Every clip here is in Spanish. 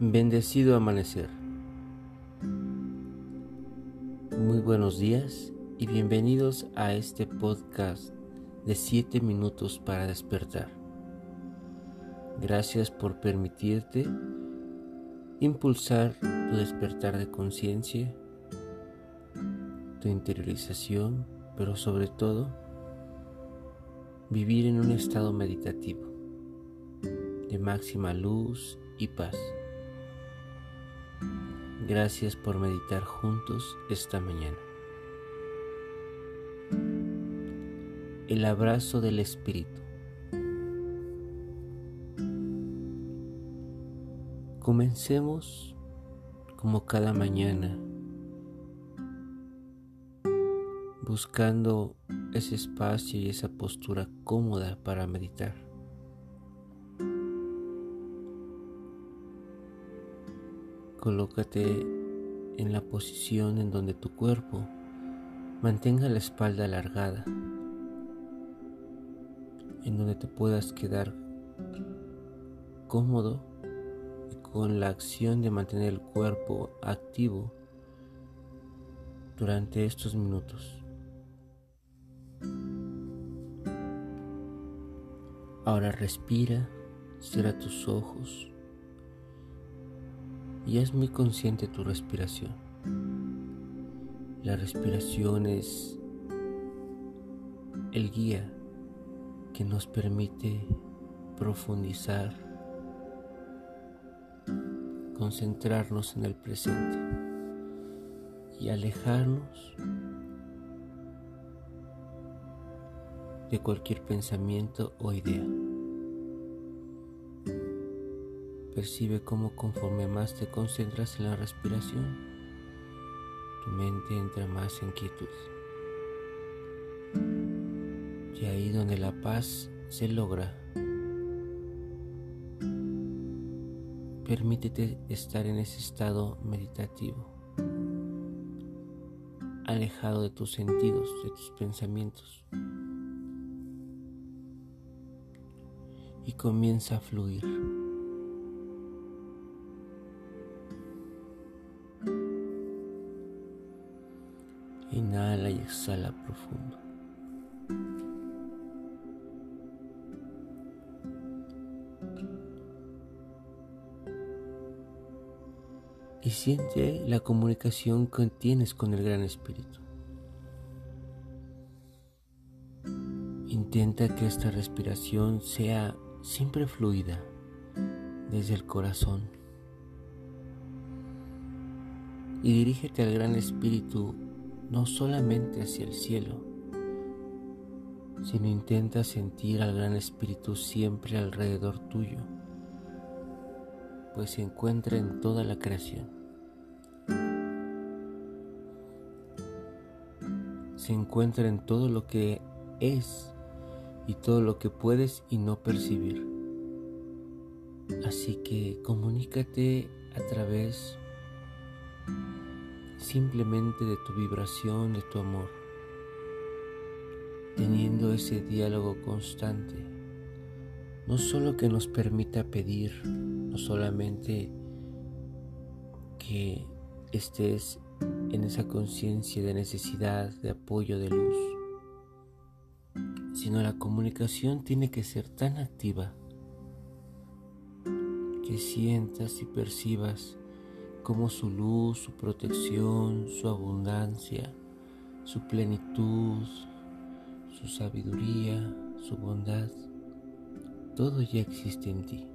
Bendecido amanecer. Muy buenos días y bienvenidos a este podcast de 7 minutos para despertar. Gracias por permitirte impulsar tu despertar de conciencia, tu interiorización, pero sobre todo vivir en un estado meditativo de máxima luz y paz. Gracias por meditar juntos esta mañana. El abrazo del Espíritu. Comencemos como cada mañana, buscando ese espacio y esa postura cómoda para meditar. Colócate en la posición en donde tu cuerpo mantenga la espalda alargada, en donde te puedas quedar cómodo y con la acción de mantener el cuerpo activo durante estos minutos. Ahora respira, cierra tus ojos y es muy consciente tu respiración. La respiración es el guía que nos permite profundizar, concentrarnos en el presente y alejarnos de cualquier pensamiento o idea. Percibe cómo conforme más te concentras en la respiración, tu mente entra más en quietud. Y ahí donde la paz se logra, permítete estar en ese estado meditativo, alejado de tus sentidos, de tus pensamientos. Y comienza a fluir. Inhala y exhala profundo. Y siente la comunicación que tienes con el Gran Espíritu. Intenta que esta respiración sea siempre fluida desde el corazón. Y dirígete al Gran Espíritu no solamente hacia el cielo, sino intenta sentir al Gran Espíritu siempre alrededor tuyo, pues se encuentra en toda la creación. Se encuentra en todo lo que es y todo lo que puedes y no percibir. Así que comunícate a través simplemente de tu vibración, de tu amor, teniendo ese diálogo constante, no solo que nos permita pedir, no solamente que estés en esa conciencia de necesidad, de apoyo, de luz, sino la comunicación tiene que ser tan activa que sientas y percibas como su luz, su protección, su abundancia, su plenitud, su sabiduría, su bondad, todo ya existe en ti.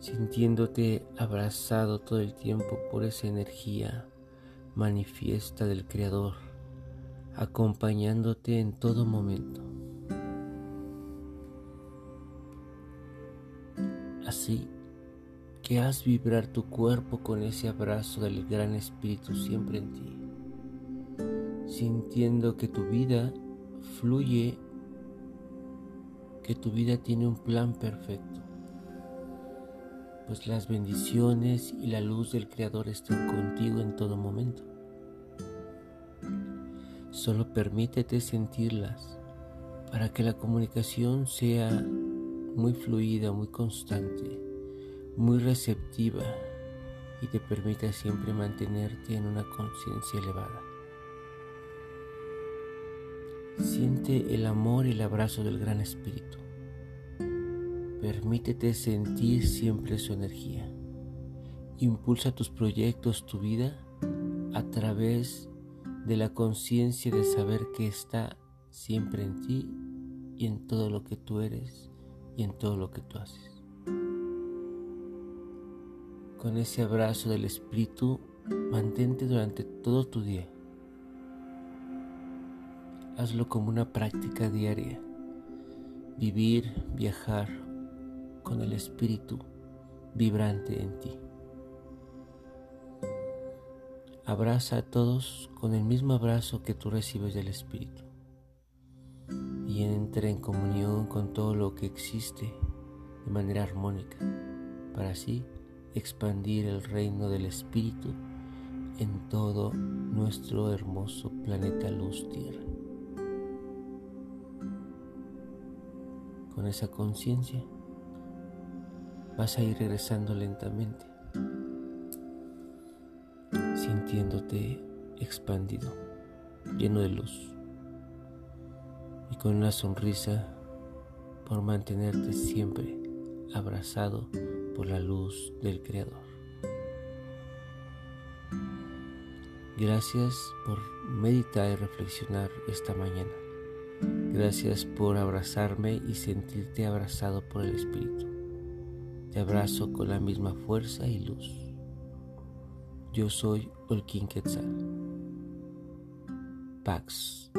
Sintiéndote abrazado todo el tiempo por esa energía manifiesta del Creador, acompañándote en todo momento. Así que haz vibrar tu cuerpo con ese abrazo del Gran Espíritu siempre en ti, sintiendo que tu vida fluye, que tu vida tiene un plan perfecto, pues las bendiciones y la luz del Creador están contigo en todo momento. Solo permítete sentirlas para que la comunicación sea muy fluida, muy constante muy receptiva y te permita siempre mantenerte en una conciencia elevada. Siente el amor y el abrazo del Gran Espíritu. Permítete sentir siempre su energía. Impulsa tus proyectos, tu vida, a través de la conciencia de saber que está siempre en ti y en todo lo que tú eres y en todo lo que tú haces. Con ese abrazo del Espíritu, mantente durante todo tu día. Hazlo como una práctica diaria. Vivir, viajar con el Espíritu vibrante en ti. Abraza a todos con el mismo abrazo que tú recibes del Espíritu y entra en comunión con todo lo que existe de manera armónica para así expandir el reino del Espíritu en todo nuestro hermoso planeta luz tierra. Con esa conciencia vas a ir regresando lentamente sintiéndote expandido, lleno de luz y con una sonrisa por mantenerte siempre abrazado por la luz del Creador. Gracias por meditar y reflexionar esta mañana. Gracias por abrazarme y sentirte abrazado por el Espíritu. Te abrazo con la misma fuerza y luz. Yo soy Olkin Quetzal. Pax.